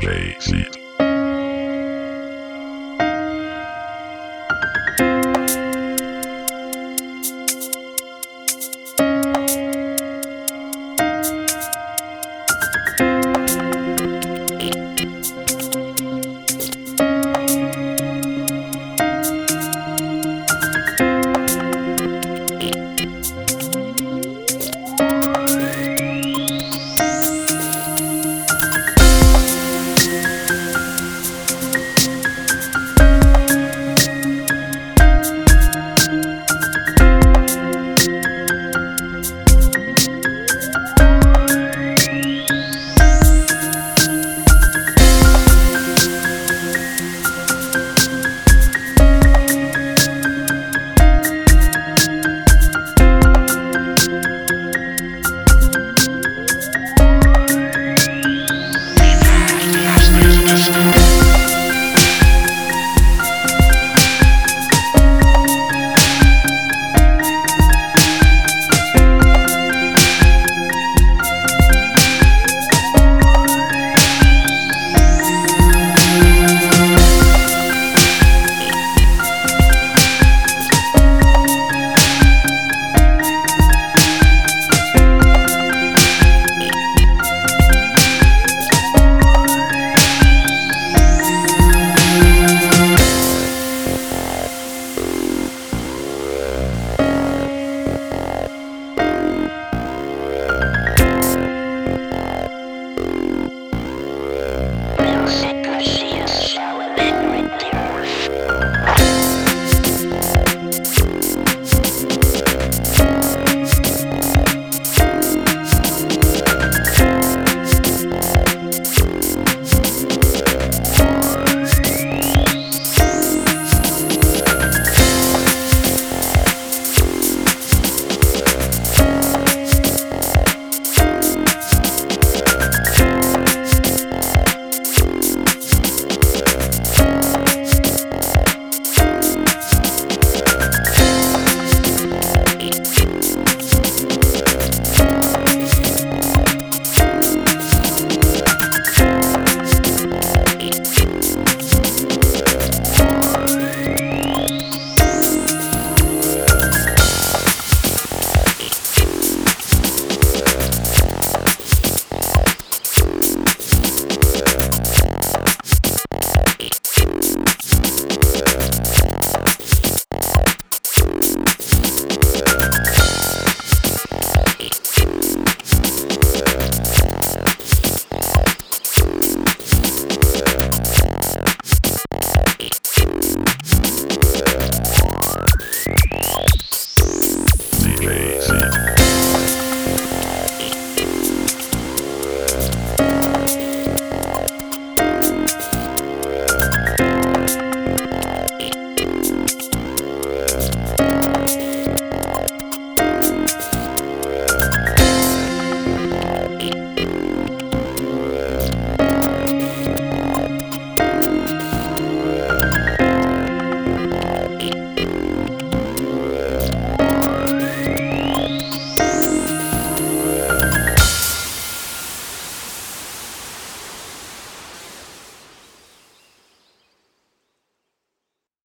DJ Seat.